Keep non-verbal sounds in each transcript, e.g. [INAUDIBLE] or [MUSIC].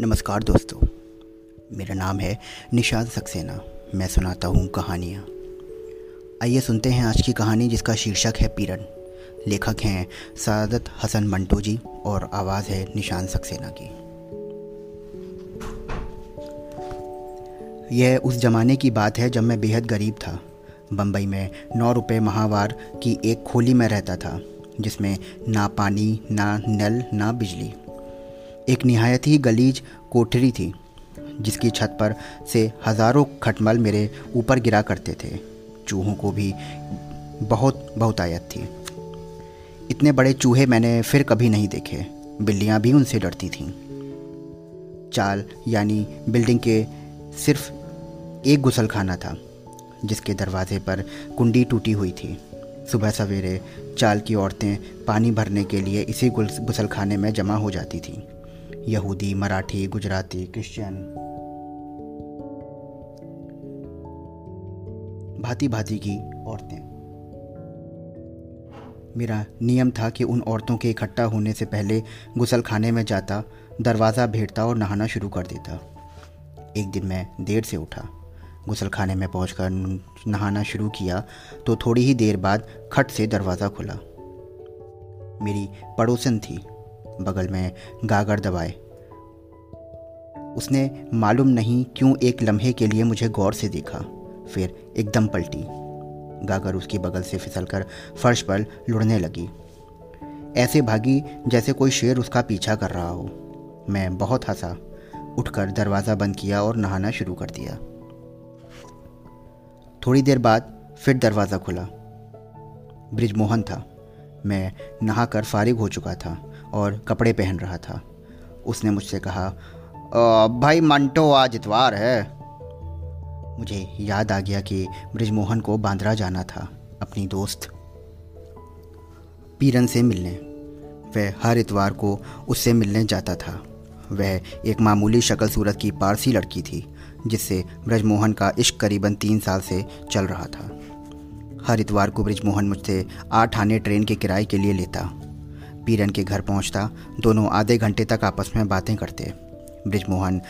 नमस्कार दोस्तों, मेरा नाम है निशाद सक्सेना। मैं सुनाता हूँ कहानियाँ। आइए सुनते हैं आज की कहानी जिसका शीर्षक है पीरन। लेखक हैं सादत हसन मंटो जी और आवाज़ है निशान सक्सेना की। यह उस ज़माने की बात है जब मैं बेहद गरीब था। बम्बई में नौ रुपये माहवार की एक खोली में रहता था, जिसमें ना पानी, ना नल, ना बिजली। एक नहायत ही गलीज कोठरी थी, जिसकी छत पर से हज़ारों खटमल मेरे ऊपर गिरा करते थे। चूहों को भी बहुत बहुतायत थी। इतने बड़े चूहे मैंने फिर कभी नहीं देखे। बिल्लियाँ भी उनसे डरती थीं। चाल यानी बिल्डिंग के सिर्फ़ एक गुसल खाना था, जिसके दरवाजे पर कुंडी टूटी हुई थी। सुबह सवेरे चाल की औरतें पानी भरने के लिए इसी गुसल खाने में जमा हो जाती थीं। यहूदी, मराठी, गुजराती, क्रिश्चियन। भांति भांति की औरतें। मेरा नियम था कि उन औरतों के इकट्ठा होने से पहले गुसल खाने में जाता, दरवाज़ा भेड़ता और नहाना शुरू कर देता। एक दिन मैं देर से उठा। गुसल खाने में पहुंचकर नहाना शुरू किया तो थोड़ी ही देर बाद खट से दरवाज़ा खुला। मेरी पड़ोसन थी। बगल में गागर दबाए। उसने मालूम नहीं क्यों एक लम्हे के लिए मुझे गौर से देखा। फिर एकदम पलटी। गागर उसकी बगल से फिसलकर फर्श पर लुढ़ने लगी। ऐसे भागी जैसे कोई शेर उसका पीछा कर रहा हो। मैं बहुत हंसा। उठकर दरवाज़ा बंद किया और नहाना शुरू कर दिया। थोड़ी देर बाद फिर दरवाज़ा खुला। ब्रिजमोहन था। मैं नहाकर फारिग हो चुका था। और कपड़े पहन रहा था। उसने मुझसे कहा भाई मंटो आज इतवार है। मुझे याद आ गया कि ब्रिजमोहन को बांद्रा जाना था, अपनी दोस्त। पीरन से मिलने, वह हर इतवार को उससे मिलने जाता था। वह एक मामूली शक्ल सूरत की पारसी लड़की थी, जिससे ब्रजमोहन का इश्क करीबन तीन साल से चल रहा था। हर इतवार को ब्रिजमोहन मुझसे आठ आने ट्रेन के किराए के लिए लेता। पीरन के घर पहुँचता, दोनों आधे घंटे तक आपस में बातें करते। ब्रिजमोहन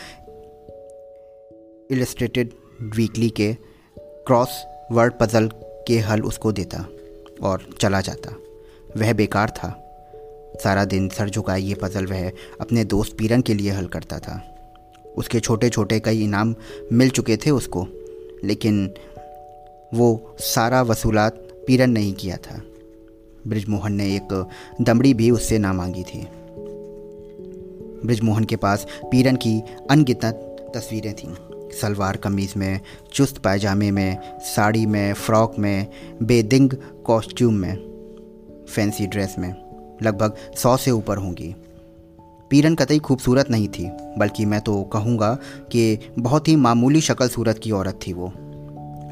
इलस्ट्रेटेड वीकली के क्रॉस वर्ड पजल के हल उसको देता और चला जाता। वह बेकार था। सारा दिन सर झुकाए ये पजल वह अपने दोस्त पीरन के लिए हल करता था। उसके छोटे छोटे कई इनाम मिल चुके थे उसको, लेकिन वो सारा वसूलात पीरन नहीं किया था। ब्रिजमोहन ने एक दमड़ी भी उससे ना मांगी थी। ब्रिजमोहन के पास पीरन की अनगिनत तस्वीरें थीं। सलवार कमीज़ में, चुस्त पायजामे में, साड़ी में, फ्रॉक में, बेदिंग कॉस्ट्यूम में, फैंसी ड्रेस में, लगभग सौ से ऊपर होंगी। पीरन कतई खूबसूरत नहीं थी, बल्कि मैं तो कहूँगा कि बहुत ही मामूली शक्ल सूरत की औरत थी वो।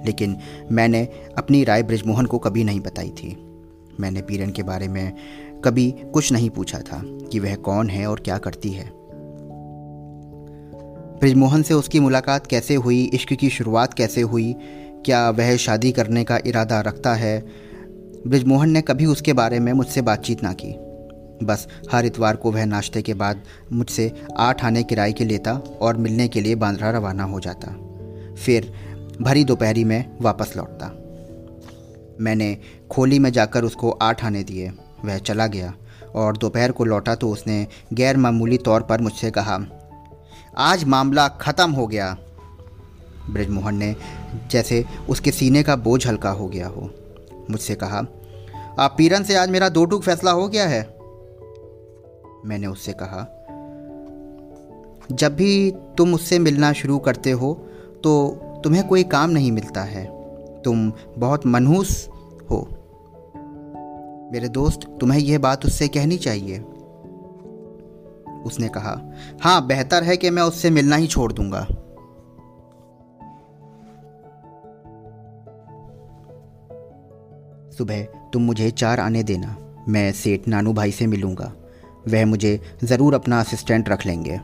लेकिन मैंने अपनी राय ब्रिजमोहन को कभी नहीं बताई थी। मैंने पीरन के बारे में कभी कुछ नहीं पूछा था कि वह कौन है और क्या करती है। ब्रिजमोहन से उसकी मुलाकात कैसे हुई, इश्क की शुरुआत कैसे हुई, क्या वह शादी करने का इरादा रखता है? ब्रिजमोहन ने कभी उसके बारे में मुझसे बातचीत ना की। बस हर इतवार को वह नाश्ते के बाद मुझसे आठ आने किराए के लेता और मिलने के लिए बांद्रा रवाना हो जाता। फिर भरी दोपहरी में वापस लौटता। मैंने खोली में जाकर उसको आठ आने दिए। वह चला गया और दोपहर को लौटा तो उसने गैर मामूली तौर पर मुझसे कहा, आज मामला ख़त्म हो गया। ब्रजमोहन ने जैसे उसके सीने का बोझ हल्का हो गया हो, मुझसे कहा, आप पीरन से आज मेरा दो टूक फैसला हो गया है? मैंने उससे कहा, जब भी तुम उससे मिलना शुरू करते हो तो तुम्हें कोई काम नहीं मिलता है। तुम बहुत मनहूस हो। मेरे दोस्त, तुम्हें यह बात उससे कहनी चाहिए। उसने कहा हाँ बेहतर है कि मैं उससे मिलना ही छोड़ दूँगा। सुबह, तुम मुझे चार आने देना। मैं सेठ नानू भाई से मिलूँगा। वह मुझे ज़रूर अपना असिस्टेंट रख लेंगे।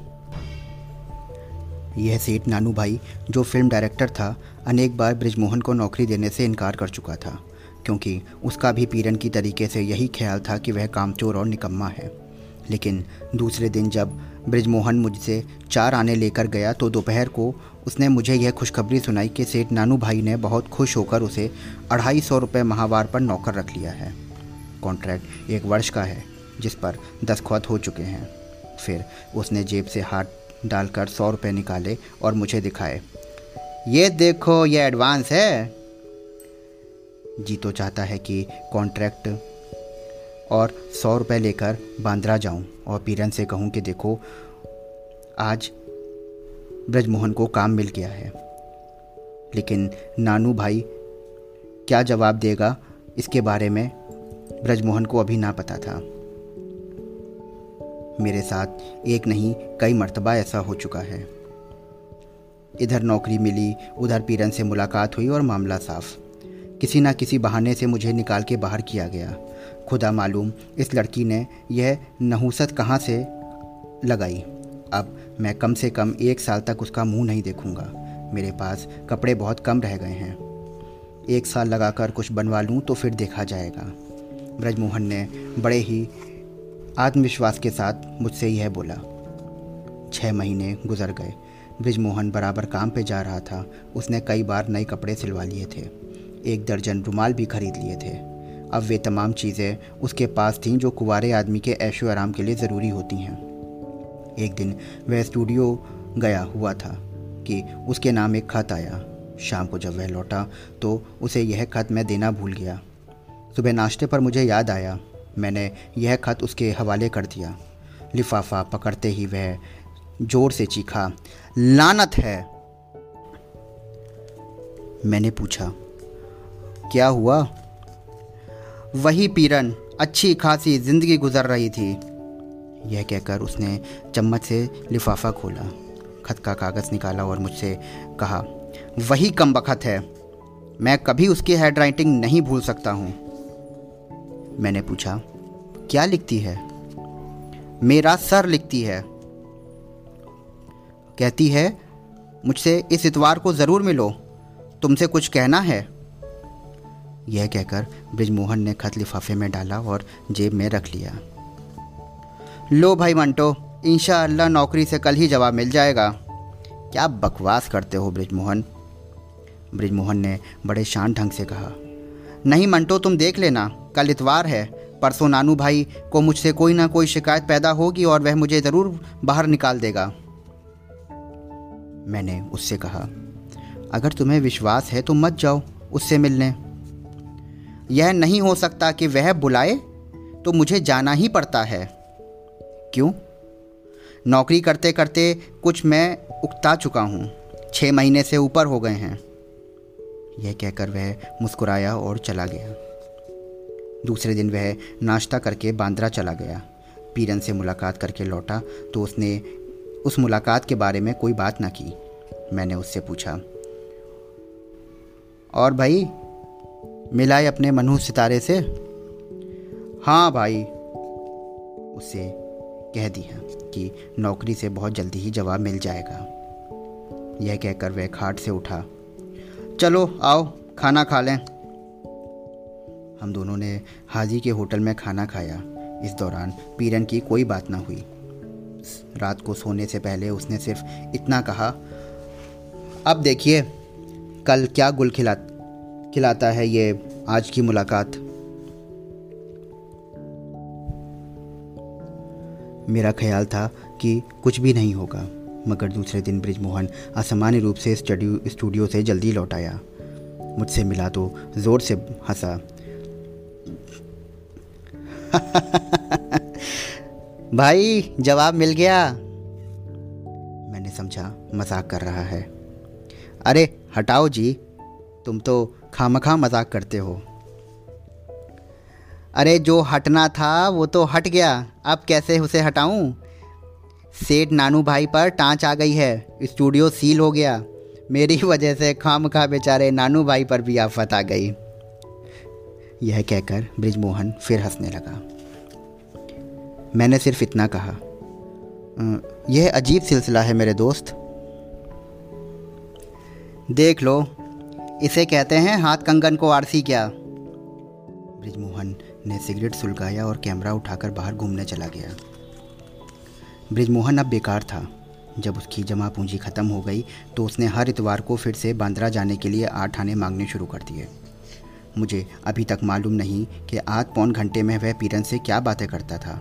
यह सेठ नानू भाई, जो फ़िल्म डायरेक्टर था, अनेक बार ब्रिजमोहन को नौकरी देने से इनकार कर चुका था, क्योंकि उसका भी पीरन की तरीके से यही ख्याल था कि वह कामचोर और निकम्मा है। लेकिन दूसरे दिन जब ब्रिजमोहन मुझसे चार आने लेकर गया तो दोपहर को उसने मुझे यह खुशखबरी सुनाई कि सेठ नानू भाई ने बहुत खुश होकर उसे अढ़ाई सौ रुपये माहवार पर नौकर रख लिया है। कॉन्ट्रैक्ट एक वर्ष का है, जिस पर दस्खत हो चुके हैं। फिर उसने जेब से हाथ डालकर सौ रुपये निकाले और मुझे दिखाए। ये देखो, ये एडवांस है। जी तो चाहता है कि कॉन्ट्रैक्ट और सौ रुपये लेकर बांद्रा जाऊँ और पीरन से कहूँ कि देखो, आज ब्रजमोहन को काम मिल गया है। लेकिन नानू भाई क्या जवाब देगा? इसके बारे में ब्रजमोहन को अभी ना पता था। मेरे साथ एक नहीं, कई मरतबा ऐसा हो चुका है। इधर नौकरी मिली, उधर पीरन से मुलाकात हुई और मामला साफ़। किसी ना किसी बहाने से मुझे निकाल के बाहर किया गया। खुदा मालूम, इस लड़की ने यह नहूसत कहाँ से लगाई। अब मैं कम से कम एक साल तक उसका मुँह नहीं देखूँगा। मेरे पास कपड़े बहुत कम रह गए हैं। एक साल लगाकर कुछ बनवा लूँ तो फिर देखा जाएगा। ब्रजमोहन ने बड़े ही आत्मविश्वास के साथ मुझसे यह बोला छः महीने गुजर गए। ब्रिजमोहन बराबर काम पे जा रहा था। उसने कई बार नए कपड़े सिलवा लिए थे। एक दर्जन रुमाल भी खरीद लिए थे। अब वे तमाम चीज़ें उसके पास थीं जो कुवारे आदमी के ऐशो आराम के लिए ज़रूरी होती हैं। एक दिन वह स्टूडियो गया हुआ था कि उसके नाम एक खत आया। शाम को जब वह लौटा तो उसे यह खत मैं देना भूल गया। सुबह नाश्ते पर मुझे याद आया। मैंने यह खत उसके हवाले कर दिया। लिफाफा पकड़ते ही वह ज़ोर से चीखा, लानत है। मैंने पूछा, क्या हुआ? वही पीरन, अच्छी खासी ज़िंदगी गुजर रही थी। यह कहकर उसने चम्मच से लिफाफा खोला, खत का कागज़ निकाला और मुझसे कहा, वही कम बखत है। मैं कभी उसकी हैंड राइटिंग नहीं भूल सकता हूँ। मैंने पूछा, क्या लिखती है? मेरा सर लिखती है। कहती है, मुझसे इस इतवार को ज़रूर मिलो। तुमसे कुछ कहना है? यह कहकर ब्रिजमोहन ने खत लिफाफे में डाला और जेब में रख लिया। लो भाई मंटो, इंशाअल्लाह नौकरी से कल ही जवाब मिल जाएगा। क्या बकवास करते हो ब्रिजमोहन? ब्रिजमोहन ने बड़े शान ढंग से कहा। नहीं मंटो, तुम देख लेना। कल इतवार है। परसों नानू भाई को मुझसे कोई ना कोई शिकायत पैदा होगी और वह मुझे ज़रूर बाहर निकाल देगा। मैंने उससे कहा, अगर तुम्हें विश्वास है तो मत जाओ उससे मिलने। यह नहीं हो सकता कि वह बुलाए तो मुझे जाना ही पड़ता है। क्यों? नौकरी करते करते कुछ मैं उकता चुका हूँ। छः महीने से ऊपर हो गए हैं। यह कहकर वह मुस्कुराया और चला गया। दूसरे दिन वह नाश्ता करके बांद्रा चला गया। पीरन से मुलाकात करके लौटा तो उसने उस मुलाकात के बारे में कोई बात ना की। मैंने उससे पूछा, और भाई, मिलाए अपने मनु सितारे से? हाँ भाई, उसे कह दिया कि नौकरी से बहुत जल्दी ही जवाब मिल जाएगा। यह कहकर वह खाट से उठा। चलो, आओ, खाना खा लें। हम दोनों ने हाजी के होटल में खाना खाया। इस दौरान पीरन की कोई बात ना हुई। रात को सोने से पहले उसने सिर्फ़ इतना कहा, अब देखिए, कल क्या गुल खिला, खिलाता है ये आज की मुलाकात? मेरा ख्याल था कि कुछ भी नहीं होगा। मगर दूसरे दिन ब्रिजमोहन असामान्य रूप से स्टूडियो से जल्दी लौट आया। मुझसे मिला तो ज़ोर से हंसा। [LAUGHS] भाई, जवाब मिल गया। मैंने समझा, मज़ाक कर रहा है। अरे, हटाओ जी। तुम तो खामखा मज़ाक करते हो। अरे, जो हटना था, वो तो हट गया। अब कैसे उसे हटाऊं? सेठ नानू भाई पर टाँच आ गई है। स्टूडियो सील हो गया। मेरी वजह से खाम खा बेचारे नानू भाई पर भी आफत आ गई। यह कहकर ब्रिजमोहन फिर हंसने लगा। मैंने सिर्फ़ इतना कहा। यह अजीब सिलसिला है मेरे दोस्त। देख लो, इसे कहते हैं हाथ कंगन को आरसी क्या। ब्रिजमोहन ने सिगरेट सुलगाया और कैमरा उठाकर बाहर घूमने चला गया। ब्रिजमोहन अब बेकार था। जब उसकी जमा पूंजी ख़त्म हो गई तो उसने हर इतवार को फिर से बांद्रा जाने के लिए आठ आने मांगने शुरू कर दिए। मुझे अभी तक मालूम नहीं कि आध पौन घंटे में वह पीरन से क्या बातें करता था।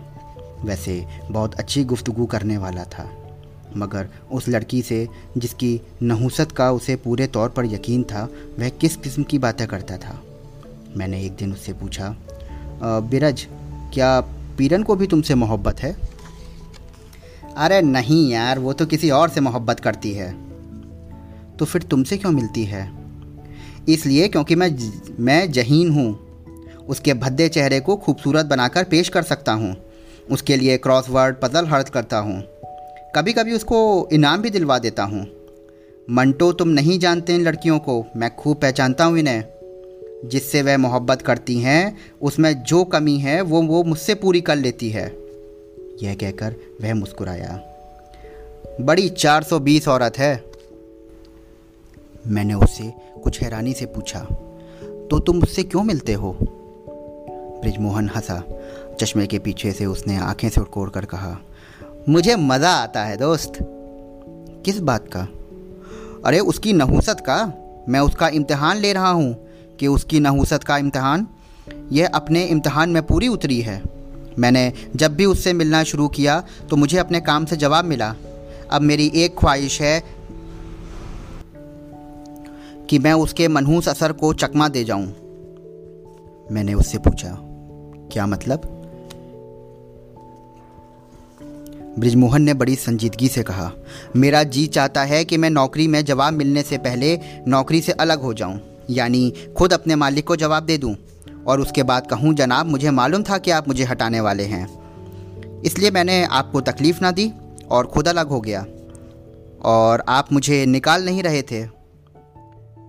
वैसे बहुत अच्छी गुफ्तगु करने वाला था। मगर उस लड़की से, जिसकी नहुसत का उसे पूरे तौर पर यकीन था, वह किस किस्म की बातें करता था? मैंने एक दिन उससे पूछा बिरज, क्या पीरन को भी तुमसे मोहब्बत है? अरे नहीं यार, वो तो किसी और से मोहब्बत करती है। तो फिर तुमसे क्यों मिलती है? इसलिए क्योंकि मैं मैं जहीन हूँ। उसके भद्दे चेहरे को खूबसूरत बनाकर पेश कर सकता हूँ। उसके लिए क्रॉसवर्ड पजल हर्ज करता हूँ। कभी कभी उसको इनाम भी दिलवा देता हूँ। मंटो, तुम नहीं जानते इन लड़कियों को, मैं खूब पहचानता हूँ इन्हें। जिससे वह मोहब्बत करती हैं, उसमें जो कमी है, वो वो मुझसे पूरी कर लेती है। यह कहकर वह मुस्कुराया। बड़ी 420 औरत है। मैंने उससे कुछ हैरानी से पूछा तो तुम उससे क्यों मिलते हो? ब्रिजमोहन हंसा। चश्मे के पीछे से उसने आँखें से उड़कोड़ कर कहा, मुझे मज़ा आता है दोस्त। किस बात का? अरे उसकी नहूसत का। मैं उसका इम्तिहान ले रहा हूँ कि उसकी नहूसत का इम्तहान, यह अपने इम्तहान में पूरी उतरी है। मैंने जब भी उससे मिलना शुरू किया तो मुझे अपने काम से जवाब मिला। अब मेरी एक ख्वाहिश है कि मैं उसके मनहूस असर को चकमा दे जाऊँ। मैंने उससे पूछा क्या मतलब? ब्रिजमोहन ने बड़ी संजीदगी से कहा मेरा जी चाहता है कि मैं नौकरी में जवाब मिलने से पहले नौकरी से अलग हो जाऊँ, यानी खुद अपने मालिक को जवाब दे दूँ। और उसके बाद कहूँ, जनाब, मुझे मालूम था कि आप मुझे हटाने वाले हैं। इसलिए मैंने आपको तकलीफ़ ना दी और खुद अलग हो गया। और आप मुझे निकाल नहीं रहे थे।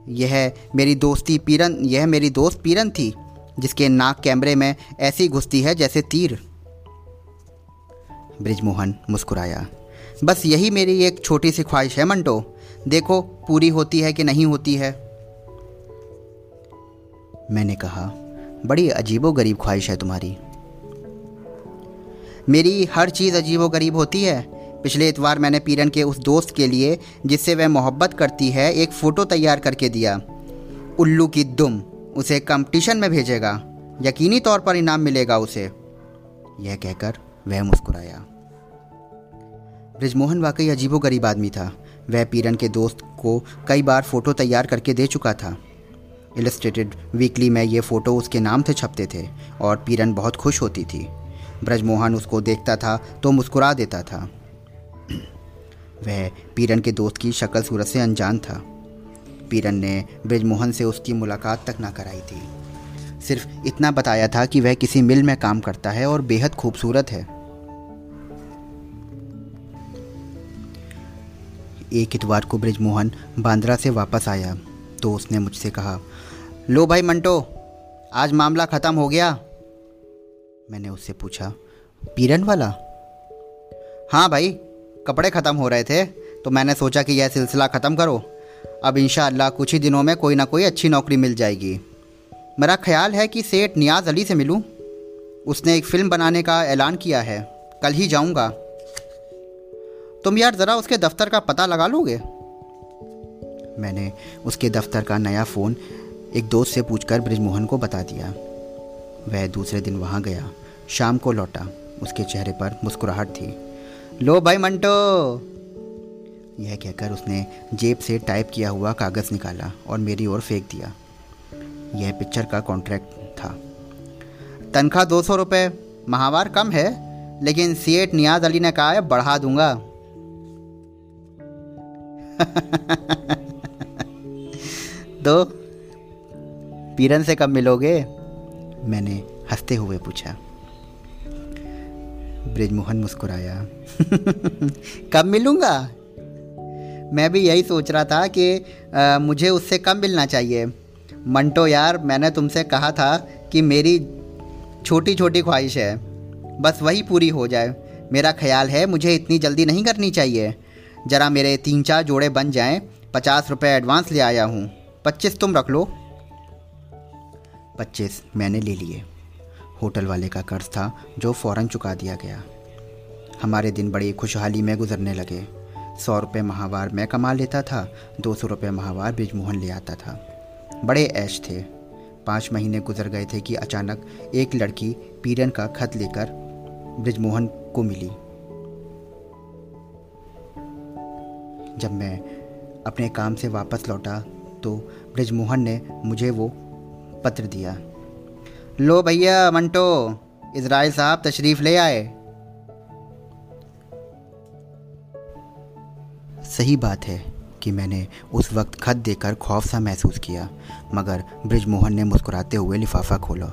यह मेरी दोस्ती पीरन, यह मेरी दोस्त पीरन थी, जिसके नाक कैमरे में ऐसी घुसती है जैसे तीर। ब्रिजमोहन मुस्कुराया। बस यही मेरी एक छोटी सी ख्वाहिश है मंटो। देखो, पूरी होती है कि नहीं होती है? मैंने कहा बड़ी अजीबो गरीब ख्वाहिश है तुम्हारी। मेरी हर चीज़ अजीबो गरीब होती है। पिछले इतवार मैंने पीरन के उस दोस्त के लिए, जिससे वह मोहब्बत करती है, एक फ़ोटो तैयार करके दिया। उल्लू की दुम, उसे कंपटीशन में भेजेगा। यकीनी तौर पर इनाम मिलेगा उसे। यह कहकर वह मुस्कुराया। ब्रिजमोहन वाकई अजीबो गरीब आदमी था। वह पीरन के दोस्त को कई बार फ़ोटो तैयार करके दे चुका था। इलस्ट्रेटेड वीकली में ये फ़ोटो उसके नाम से छपते थे और पीरन बहुत खुश होती थी। ब्रजमोहन उसको देखता था तो मुस्कुरा देता था। [CLEARS THROAT] वह पीरन के दोस्त की शक्ल सूरत से अनजान था। पीरन ने ब्रजमोहन से उसकी मुलाकात तक ना कराई थी। सिर्फ़ इतना बताया था कि वह किसी मिल में काम करता है और बेहद खूबसूरत है। एक इतवार को ब्रिजमोहन बांद्रा से वापस आया। तो उसने मुझसे कहा, लो भाई मंटो, आज मामला ख़त्म हो गया। मैंने उससे पूछा, पीरन वाला? हाँ भाई, कपड़े ख़त्म हो रहे थे तो मैंने सोचा कि यह सिलसिला ख़त्म करो। अब इन कुछ ही दिनों में कोई ना कोई अच्छी नौकरी मिल जाएगी। मेरा ख्याल है कि सेठ नियाज अली से मिलूं। उसने एक फ़िल्म बनाने का ऐलान किया है, कल ही जाऊँगा। तुम यार ज़रा उसके दफ्तर का पता लगा लोगे? मैंने उसके दफ्तर का नया फ़ोन एक दोस्त से पूछकर ब्रिजमोहन को बता दिया। वह दूसरे दिन वहाँ गया। शाम को लौटा। उसके चेहरे पर मुस्कुराहट थी। लो भाई मंटो! यह कहकर उसने जेब से टाइप किया हुआ कागज़ निकाला और मेरी ओर फेंक दिया। यह पिक्चर का कॉन्ट्रैक्ट था। तनख्वाह दो सौ रुपये माहवार कम है, लेकिन सीएट नियाज अली ने कहा है, बढ़ा दूँगा। [LAUGHS] तो पीरन से कब मिलोगे? मैंने हँसते हुए पूछा। ब्रिजमोहन मुस्कुराया। [LAUGHS] कब मिलूँगा? मैं भी यही सोच रहा था कि आ, मुझे उससे कब मिलना चाहिए। मंटो यार मैंने तुमसे कहा था कि मेरी छोटी छोटी ख्वाहिश है। बस वही पूरी हो जाए। मेरा ख्याल है मुझे इतनी जल्दी नहीं करनी चाहिए। ज़रा मेरे तीन चार जोड़े बन जाएँ। पचास रुपये एडवांस ले आया हूँ। पच्चीस तुम रख लो। पच्चीस मैंने ले लिए। होटल वाले का कर्ज था, जो फ़ौरन चुका दिया गया। हमारे दिन बड़ी खुशहाली में गुजरने लगे। सौ रुपये माहवार मैं कमा लेता था, दो सौ रुपये माहवार ब्रिजमोहन ले आता था। बड़े ऐश थे। पाँच महीने गुजर गए थे कि अचानक एक लड़की पीरन का खत लेकर ब्रिजमोहन को मिली। जब मैं अपने काम से वापस लौटा तो ब्रिजमोहन ने मुझे वो पत्र दिया। लो भैया, मंटो इसराइल साहब तशरीफ़ ले आए। सही बात है कि मैंने उस वक्त खत देकर खौफ सा महसूस किया, मगर ब्रिजमोहन ने मुस्कुराते हुए लिफाफा खोला।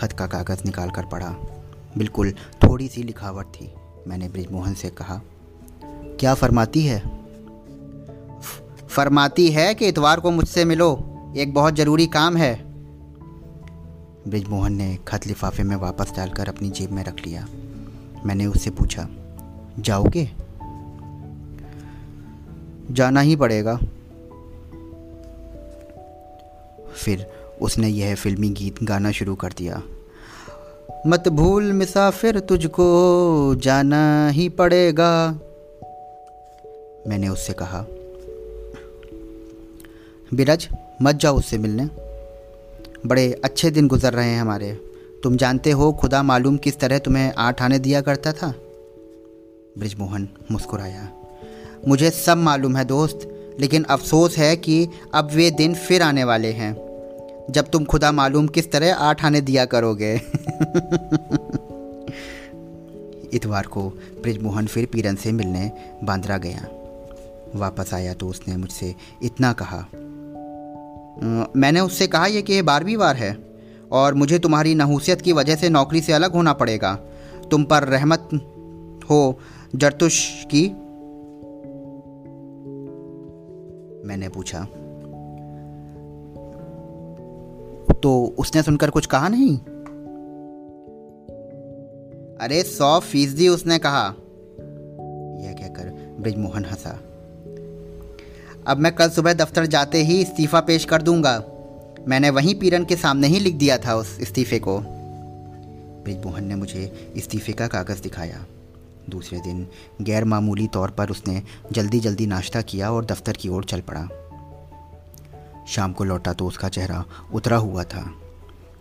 खत का कागज़ निकाल कर पढ़ा। बिल्कुल थोड़ी सी लिखावट थी, मैंने ब्रिजमोहन से कहा। क्या फरमाती है? फरमाती है कि इतवार को मुझसे मिलो, एक बहुत ज़रूरी काम है। ब्रिजमोहन ने खत लिफाफे में वापस डालकर अपनी जेब में रख लिया। मैंने उससे पूछा, जाओगे? जाना ही पड़ेगा। फिर उसने यह फिल्मी गीत गाना शुरू कर दिया। मत भूल मिसाफिर, तुझको जाना ही पड़ेगा। मैंने उससे कहा बिरज, मत जाओ उससे मिलने। बड़े अच्छे दिन गुजर रहे हैं हमारे। तुम जानते हो, खुदा मालूम किस तरह तुम्हें आठ आने दिया करता था? ब्रिजमोहन मुस्कुराया। मुझे सब मालूम है दोस्त, लेकिन अफसोस है कि अब वे दिन फिर आने वाले हैं। जब तुम खुदा मालूम किस तरह आठ आने दिया करोगे। [LAUGHS] इतवार को ब्रिजमोहन फिर पीरन से मिलने बांद्रा गया। वापस आया तो उसने मुझसे इतना कहा मैंने उससे कहा यह कि यह बारहवीं बार है और मुझे तुम्हारी नहूसियत की वजह से नौकरी से अलग होना पड़ेगा। तुम पर रहमत हो, जरतुश की। मैंने पूछा तो उसने सुनकर कुछ कहा नहीं? अरे, सौ फ़ीसदी उसने कहा, यह कहकर ब्रिजमोहन हंसा। अब मैं कल सुबह दफ्तर जाते ही इस्तीफ़ा पेश कर दूँगा। मैंने वहीं पीरन के सामने ही लिख दिया था उस इस्तीफ़े को। ब्रिजमोहन ने मुझे इस्तीफ़े का कागज़ दिखाया। दूसरे दिन गैर मामूली तौर पर उसने जल्दी जल्दी नाश्ता किया और दफ्तर की ओर चल पड़ा। शाम को लौटा तो उसका चेहरा उतरा हुआ था।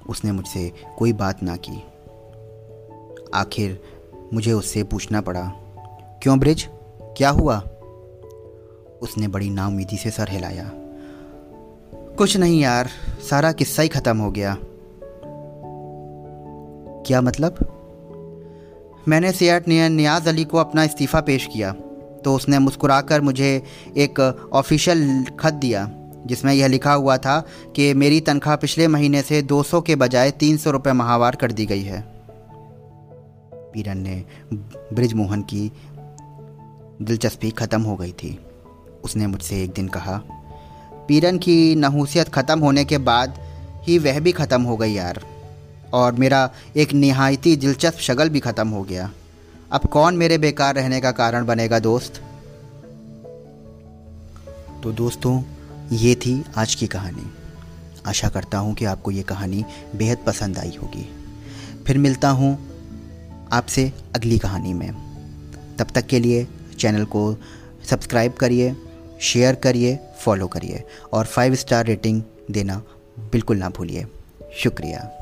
उसने मुझसे कोई बात ना की। आखिर मुझे उससे पूछना पड़ा, क्यों ब्रिज? क्या हुआ? उसने बड़ी नाउमीदी से सर हिलाया। कुछ नहीं यार, सारा किस्सा ही ख़त्म हो गया। क्या मतलब? मैंने सियाट नियाज अली को अपना इस्तीफ़ा पेश किया तो उसने मुस्कुराकर मुझे एक ऑफिशियल ख़त दिया, जिसमें यह लिखा हुआ था कि मेरी तनख्वाह पिछले महीने से 200 के बजाय तीन सौ रुपये माहवार कर दी गई है। पीरन ने ब्रिजमोहन की दिलचस्पी ख़त्म हो गई थी। उसने मुझसे एक दिन कहा, पीरन की नहूसियत ख़त्म होने के बाद ही वह भी ख़त्म हो गई यार, और मेरा एक नहायती दिलचस्प शगल भी ख़त्म हो गया। अब कौन मेरे बेकार रहने का कारण बनेगा दोस्त? तो दोस्तों, ये थी आज की कहानी। आशा करता हूँ कि आपको ये कहानी बेहद पसंद आई होगी। फिर मिलता हूँ आपसे अगली कहानी में। तब तक के लिए चैनल को सब्सक्राइब करिए शेयर करिए फॉलो करिए और फाइव स्टार रेटिंग देना बिल्कुल ना भूलिए। शुक्रिया।